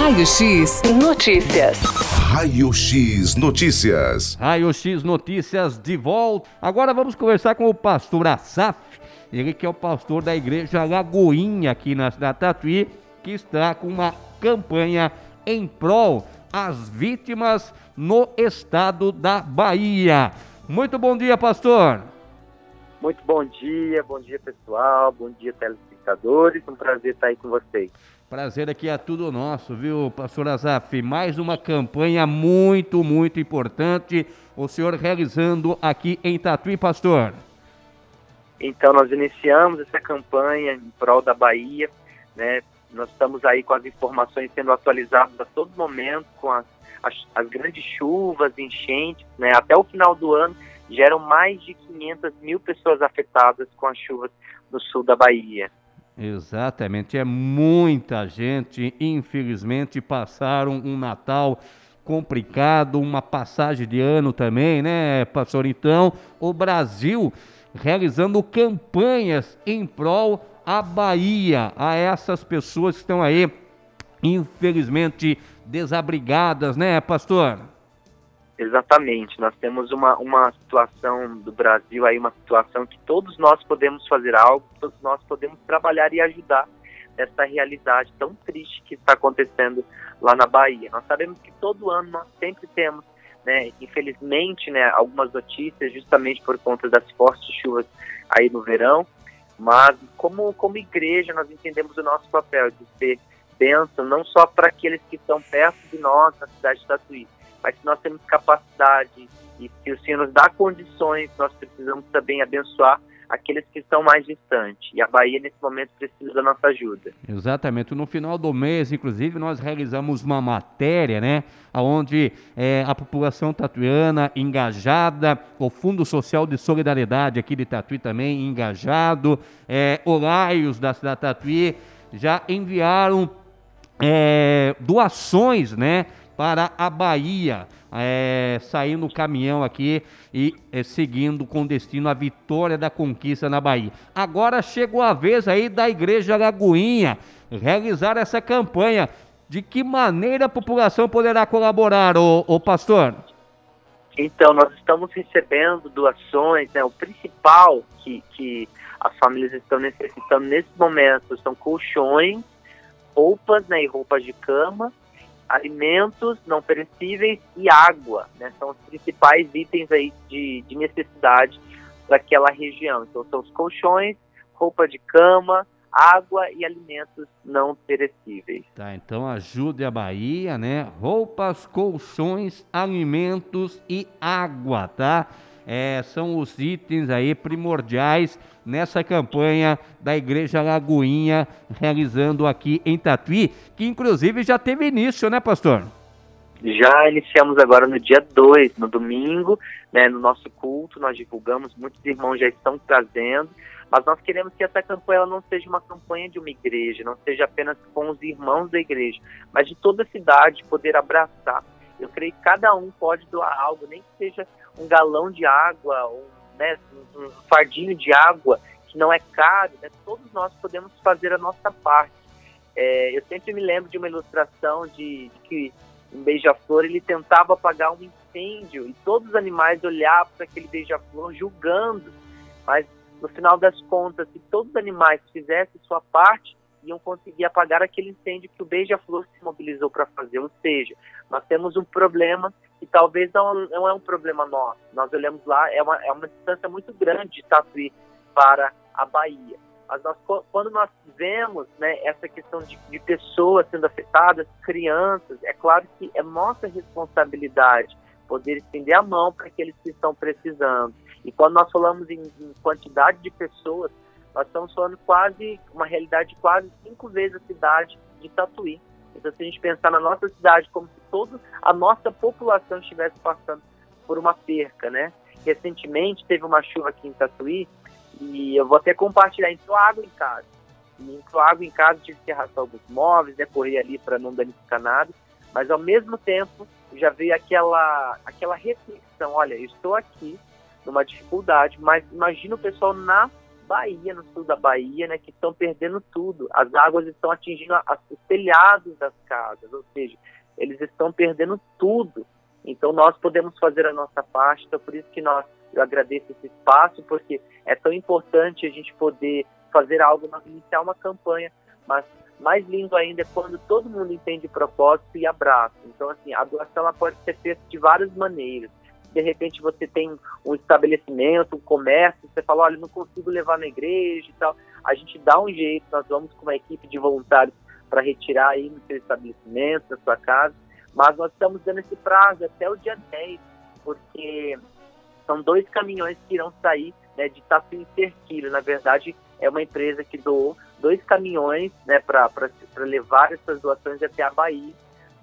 Raio X Notícias. Raio X Notícias. Raio X Notícias de volta. Agora vamos conversar com o pastor Asaf. Ele que é o pastor da igreja Lagoinha aqui na cidade Tatuí, que está com uma campanha em prol às vítimas no estado da Bahia. Muito bom dia, pastor. Muito bom dia, bom dia pessoal, bom dia telespectadores, um prazer estar aí com vocês. Prazer aqui é tudo nosso, viu, pastor Azaf? Mais uma campanha muito, muito importante, o senhor realizando aqui em Tatuí, pastor. Então, nós iniciamos essa campanha em prol da Bahia, né? Nós estamos aí com as informações sendo atualizadas a todo momento, com as, as, as grandes chuvas, enchentes, né? Até o final do ano, geram mais de 500 mil pessoas afetadas com as chuvas no sul da Bahia. Exatamente, é muita gente, infelizmente, passaram um Natal complicado, uma passagem de ano também, né, pastor? Então, o Brasil realizando campanhas em prol à Bahia, a essas pessoas que estão aí, infelizmente, desabrigadas, né, pastor? Exatamente, nós temos uma, uma situação do Brasil aí, uma situação que todos nós podemos fazer algo, todos nós podemos trabalhar e ajudar essa realidade tão triste que está acontecendo lá na Bahia. Nós sabemos que todo ano nós sempre temos, né, infelizmente, né, algumas notícias justamente por conta das fortes chuvas aí no verão, mas como, como igreja nós entendemos o nosso papel de ser bênção não só para aqueles que estão perto de nós na cidade de Tatuí, mas se nós temos capacidade e se o Senhor nos dá condições, nós precisamos também abençoar aqueles que estão mais distantes. E a Bahia, nesse momento, precisa da nossa ajuda. Exatamente. No final do mês, inclusive, nós realizamos uma matéria, né? Onde é, a população tatuiana engajada, o Fundo Social de Solidariedade aqui de Tatuí também engajado, é, Olaios da cidade de Tatuí já enviaram é, doações, né? Para a Bahia, é, saindo o caminhão aqui e é, seguindo com destino a vitória da conquista na Bahia. Agora chegou a vez aí da Igreja Lagoinha realizar essa campanha. De que maneira a população poderá colaborar, ô pastor? Então, nós estamos recebendo doações, né? O principal que, que as famílias estão necessitando nesse momento são colchões, roupas, né? E roupas de cama, alimentos não perecíveis e água, né? São os principais itens aí de, de necessidade para aquela região. Então são os colchões, roupa de cama, água e alimentos não perecíveis. Tá, então ajude a Bahia, né? Roupas, colchões, alimentos e água, tá? É, são os itens aí primordiais nessa campanha da Igreja Lagoinha, realizando aqui em Tatuí, que inclusive já teve início, né, pastor? Já iniciamos agora no dia 2, no domingo, né, no nosso culto, nós divulgamos, muitos irmãos já estão trazendo, mas nós queremos que essa campanha não seja uma campanha de uma igreja, não seja apenas com os irmãos da igreja, mas de toda a cidade poder abraçar. Eu creio que cada um pode doar algo, nem que seja um galão de água, um, né, um fardinho de água que não é caro, né, todos nós podemos fazer a nossa parte. É, eu sempre me lembro de uma ilustração de, de que um beija-flor ele tentava apagar um incêndio e todos os animais olhavam para aquele beija-flor julgando, mas no final das contas, se todos os animais fizessem sua parte, iam conseguir apagar aquele incêndio que o beija-flor se mobilizou para fazer. Ou seja, nós temos um problema que talvez não, não é um problema nosso. Nós olhamos lá, é uma, é uma distância muito grande de Tatuí para a Bahia. Mas nós, quando nós vemos né, essa questão de, de pessoas sendo afetadas, crianças, é claro que é nossa responsabilidade poder estender a mão para aqueles que estão precisando. E quando nós falamos em, em quantidade de pessoas, nós estamos falando quase, uma realidade quase cinco vezes a cidade de Tatuí. Então, se a gente pensar na nossa cidade como se toda a nossa população estivesse passando por uma perca, né? Recentemente teve uma chuva aqui em Tatuí e eu vou até compartilhar, entrou água em casa. Entrou água em casa, tive que arrastar alguns móveis, né? Correr ali para não danificar nada. Mas ao mesmo tempo já veio aquela, aquela reflexão, olha, eu estou aqui numa dificuldade, mas imagina o pessoal na Bahia, no sul da Bahia, né, que estão perdendo tudo. As águas estão atingindo os telhados das casas, ou seja, eles estão perdendo tudo. Então nós podemos fazer a nossa parte, então por isso que nós eu agradeço esse espaço, porque é tão importante a gente poder fazer algo, iniciar uma campanha, mas mais lindo ainda é quando todo mundo entende o propósito e abraça. Então, assim, a doação ela pode ser feita de várias maneiras. De repente você tem um estabelecimento, um comércio, você fala, olha, não consigo levar na igreja e tal. A gente dá um jeito, nós vamos com uma equipe de voluntários para retirar aí no seu estabelecimento, na sua casa. Mas nós estamos dando esse prazo até o dia 10, porque são dois caminhões que irão sair né, de Tatu em Cerquilho. Na verdade, é uma empresa que doou dois caminhões né, para levar essas doações até a Bahia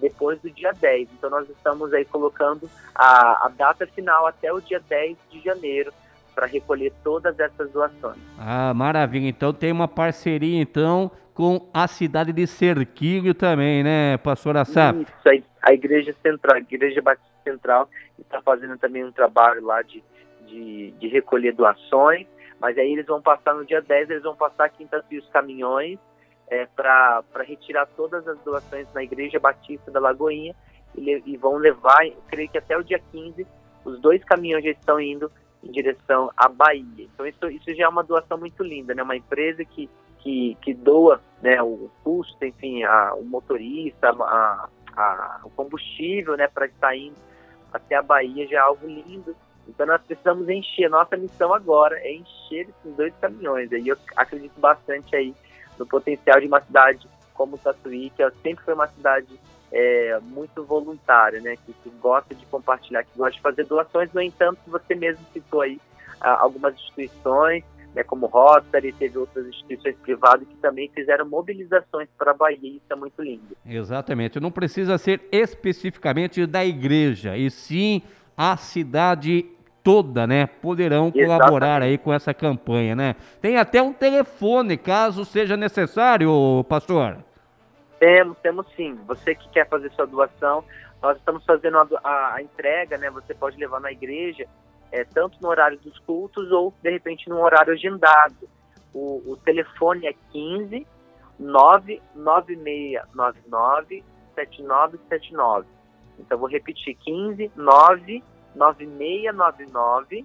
depois do dia 10. Então nós estamos aí colocando a, a data final até o dia 10 de janeiro para recolher todas essas doações. Ah, maravilha. Então tem uma parceria então com a cidade de Cerquilho também, né, pastor Assaf? Isso, a Igreja Central, a Igreja Batista Central está fazendo também um trabalho lá de, de, de recolher doações mas aí eles vão passar no dia 10, eles vão passar aqui em Tatuí os caminhões é, para retirar todas as doações na Igreja Batista da Lagoinha e, e, vão levar, creio que até o dia 15, os dois caminhões já estão indo em direção à Bahia. Então isso, isso já é uma doação muito linda, né? Uma empresa que, que, que doa né, o custo, enfim, a, o motorista, a, a, o combustível né, para estar indo até a Bahia já é algo lindo então nós precisamos encher. Nossa missão agora é encher esses dois caminhões. E eu acredito bastante aí no potencial de uma cidade como Tatuí, que sempre foi uma cidade é, muito voluntária, né? Que, que, gosta de compartilhar, que gosta de fazer doações. No entanto, você mesmo citou aí algumas instituições, né, como Rotary, teve outras instituições privadas que também fizeram mobilizações para a Bahia, e isso é muito lindo. Exatamente, não precisa ser especificamente da igreja, e sim a cidade toda, né, poderão colaborar Exatamente. aí com essa campanha, né? Tem até um telefone, caso seja necessário, pastor. Temos, temos sim. Você que quer fazer sua doação, nós estamos fazendo a, a, a entrega, né? Você pode levar na igreja, é, tanto no horário dos cultos ou, de repente, no horário agendado. O, o telefone é 15 99699 7979. Então, vou repetir: 15 9 9699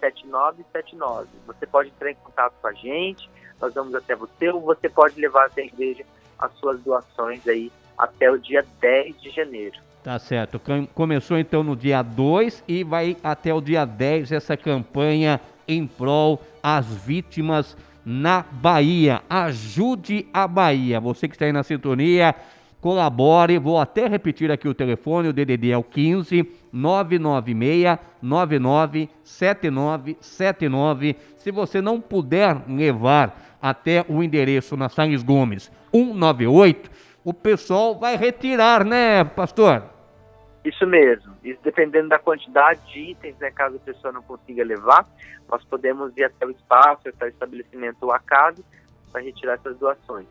7979. Você pode entrar em contato com a gente, nós vamos até você, ou você pode levar até a igreja as suas doações aí até o dia 10 de janeiro. Tá certo. Começou então no dia 2 e vai até o dia 10 essa campanha em prol às vítimas na Bahia. Ajude a Bahia. Você que está aí na sintonia, colabore. Vou até repetir aqui o telefone, o DDD é o 15 996 997979. Se você não puder levar até o endereço na Salles Gomes 198, o pessoal vai retirar, né, pastor? Isso mesmo. Isso dependendo da quantidade de itens, né, caso a pessoa não consiga levar, nós podemos ir até o espaço, até o estabelecimento ou a casa para retirar essas doações.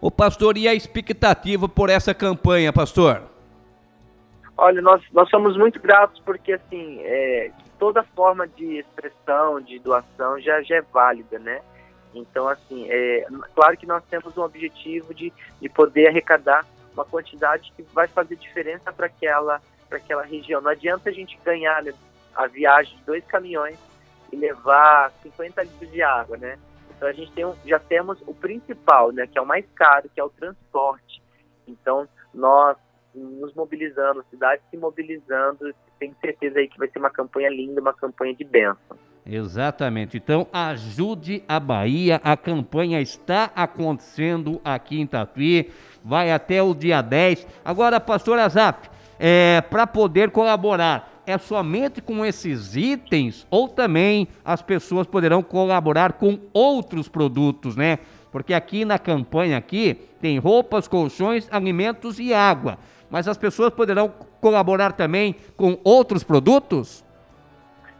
O pastor, e a expectativa por essa campanha, pastor? Olha, nós, nós somos muito gratos porque, assim, é, toda forma de expressão, de doação já, já é válida, né? Então, assim, é, claro que nós temos um objetivo de, de poder arrecadar uma quantidade que vai fazer diferença para aquela, aquela região. Não adianta a gente ganhar né, a viagem de dois caminhões e levar 50 litros de água, né? Então a gente tem já temos o principal, né, que é o mais caro, que é o transporte. Então nós nos mobilizando, a cidade se mobilizando, tenho certeza aí que vai ser uma campanha linda, uma campanha de bênção. Exatamente. Então, ajude a Bahia. A campanha está acontecendo aqui em Tatuí. Vai até o dia 10. Agora, pastor Azap, é, para poder colaborar, é somente com esses itens ou também as pessoas poderão colaborar com outros produtos, né? Porque aqui na campanha aqui tem roupas, colchões, alimentos e água. Mas as pessoas poderão colaborar também com outros produtos?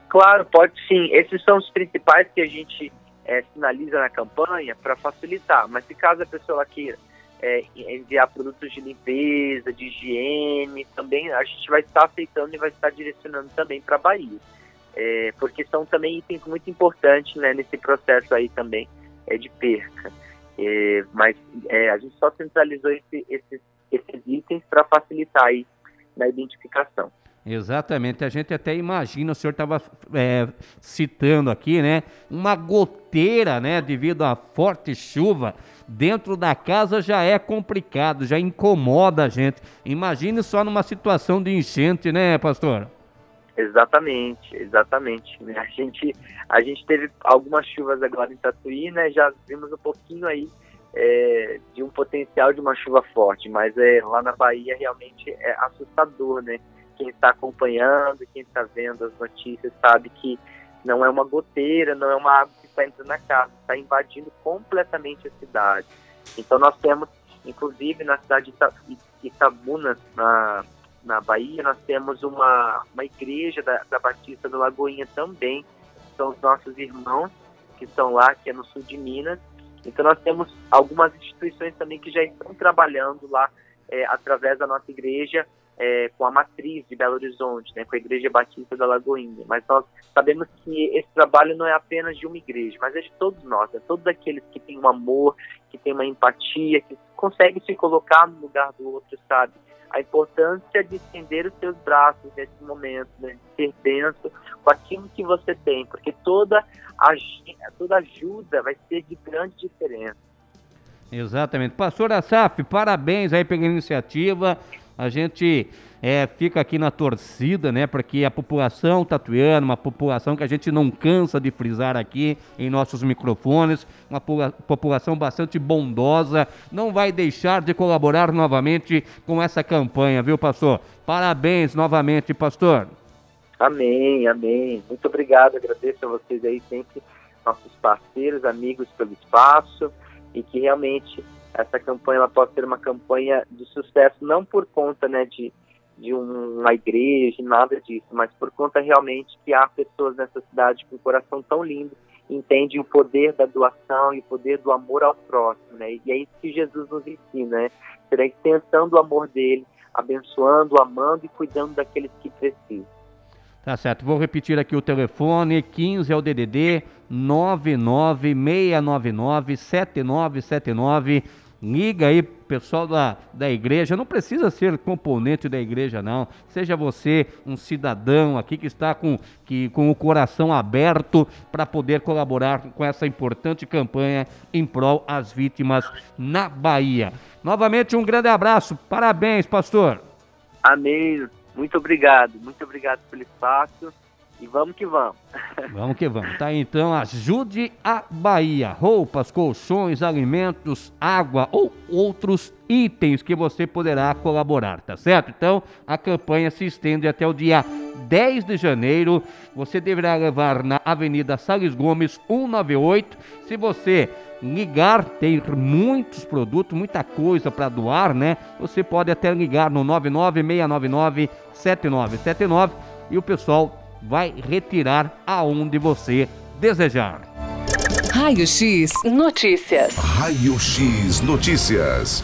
Claro, pode sim. Esses são os principais que a gente é, sinaliza na campanha para facilitar. Mas se caso a pessoa queira é, enviar produtos de limpeza, de higiene, também a gente vai estar aceitando e vai estar direcionando também para a Bahia. é, porque são também itens muito importantes né, nesse processo aí também é, de perca. É, mas é, a gente só centralizou esse, esses, esses itens para facilitar aí na identificação. Exatamente, a gente até imagina, o senhor estava é, citando aqui, né? Uma goteira, né? Devido à forte chuva, dentro da casa já é complicado, já incomoda a gente. Imagine só numa situação de enchente, né, pastor? Exatamente, exatamente. A gente, a gente teve algumas chuvas agora em Tatuí, né? Já vimos um pouquinho aí é, de um potencial de uma chuva forte, mas é, lá na Bahia realmente é assustador, né? Quem está acompanhando, quem está vendo as notícias sabe que não é uma goteira, não é uma água que está entrando na casa, está invadindo completamente a cidade. Então nós temos, inclusive na cidade de Itabuna, na, na Bahia, nós temos uma, uma igreja da, da Batista do Lagoinha também, são os nossos irmãos que estão lá, que é no sul de Minas, então nós temos algumas instituições também que já estão trabalhando lá é, através da nossa igreja é, com a matriz de Belo Horizonte, né, com a Igreja Batista da Lagoinha. Mas nós sabemos que esse trabalho não é apenas de uma igreja, mas é de todos nós, é todos aqueles que têm um amor, que têm uma empatia, que conseguem se colocar no lugar do outro, sabe? A importância de estender os seus braços nesse momento, né, de ser denso com aquilo que você tem, porque toda toda ajuda vai ser de grande diferença. Exatamente. Pastor Asaf, parabéns aí pela iniciativa. A gente é, fica aqui na torcida, né, para que a população tatuiana, uma população que a gente não cansa de frisar aqui em nossos microfones, uma população bastante bondosa, não vai deixar de colaborar novamente com essa campanha, viu, pastor? Parabéns novamente, pastor. Amém, amém. Muito obrigado, agradeço a vocês aí sempre, nossos parceiros, amigos pelo espaço e que realmente essa campanha ela possa ser uma campanha de sucesso, não por conta né, de, de uma igreja, nada disso, mas por conta realmente que há pessoas nessa cidade com um coração tão lindo, entendem o poder da doação e o poder do amor ao próximo, né? E é isso que Jesus nos ensina, né? Ser a extensão do amor dele, abençoando, amando e cuidando daqueles que precisam. Tá certo, vou repetir aqui o telefone, 15 é o DDD 996997979. Liga aí, pessoal da, da igreja, não precisa ser componente da igreja não, seja você um cidadão aqui que está com, que, com o coração aberto para poder colaborar com essa importante campanha em prol às vítimas na Bahia. Novamente um grande abraço, parabéns pastor. Amém, muito obrigado, muito obrigado pelo espaço. E vamos que vamos. Vamos que vamos. Tá então, ajude a Bahia. Roupas, colchões, alimentos, água ou outros itens que você poderá colaborar, tá certo? Então, a campanha se estende até o dia 10 de janeiro. Você deverá levar na Avenida Salles Gomes 198. Se você ligar, tem muitos produtos, muita coisa para doar, né? Você pode até ligar no 99699 7979 e o pessoal vai retirar aonde você desejar. Raio X Notícias. Raio X Notícias.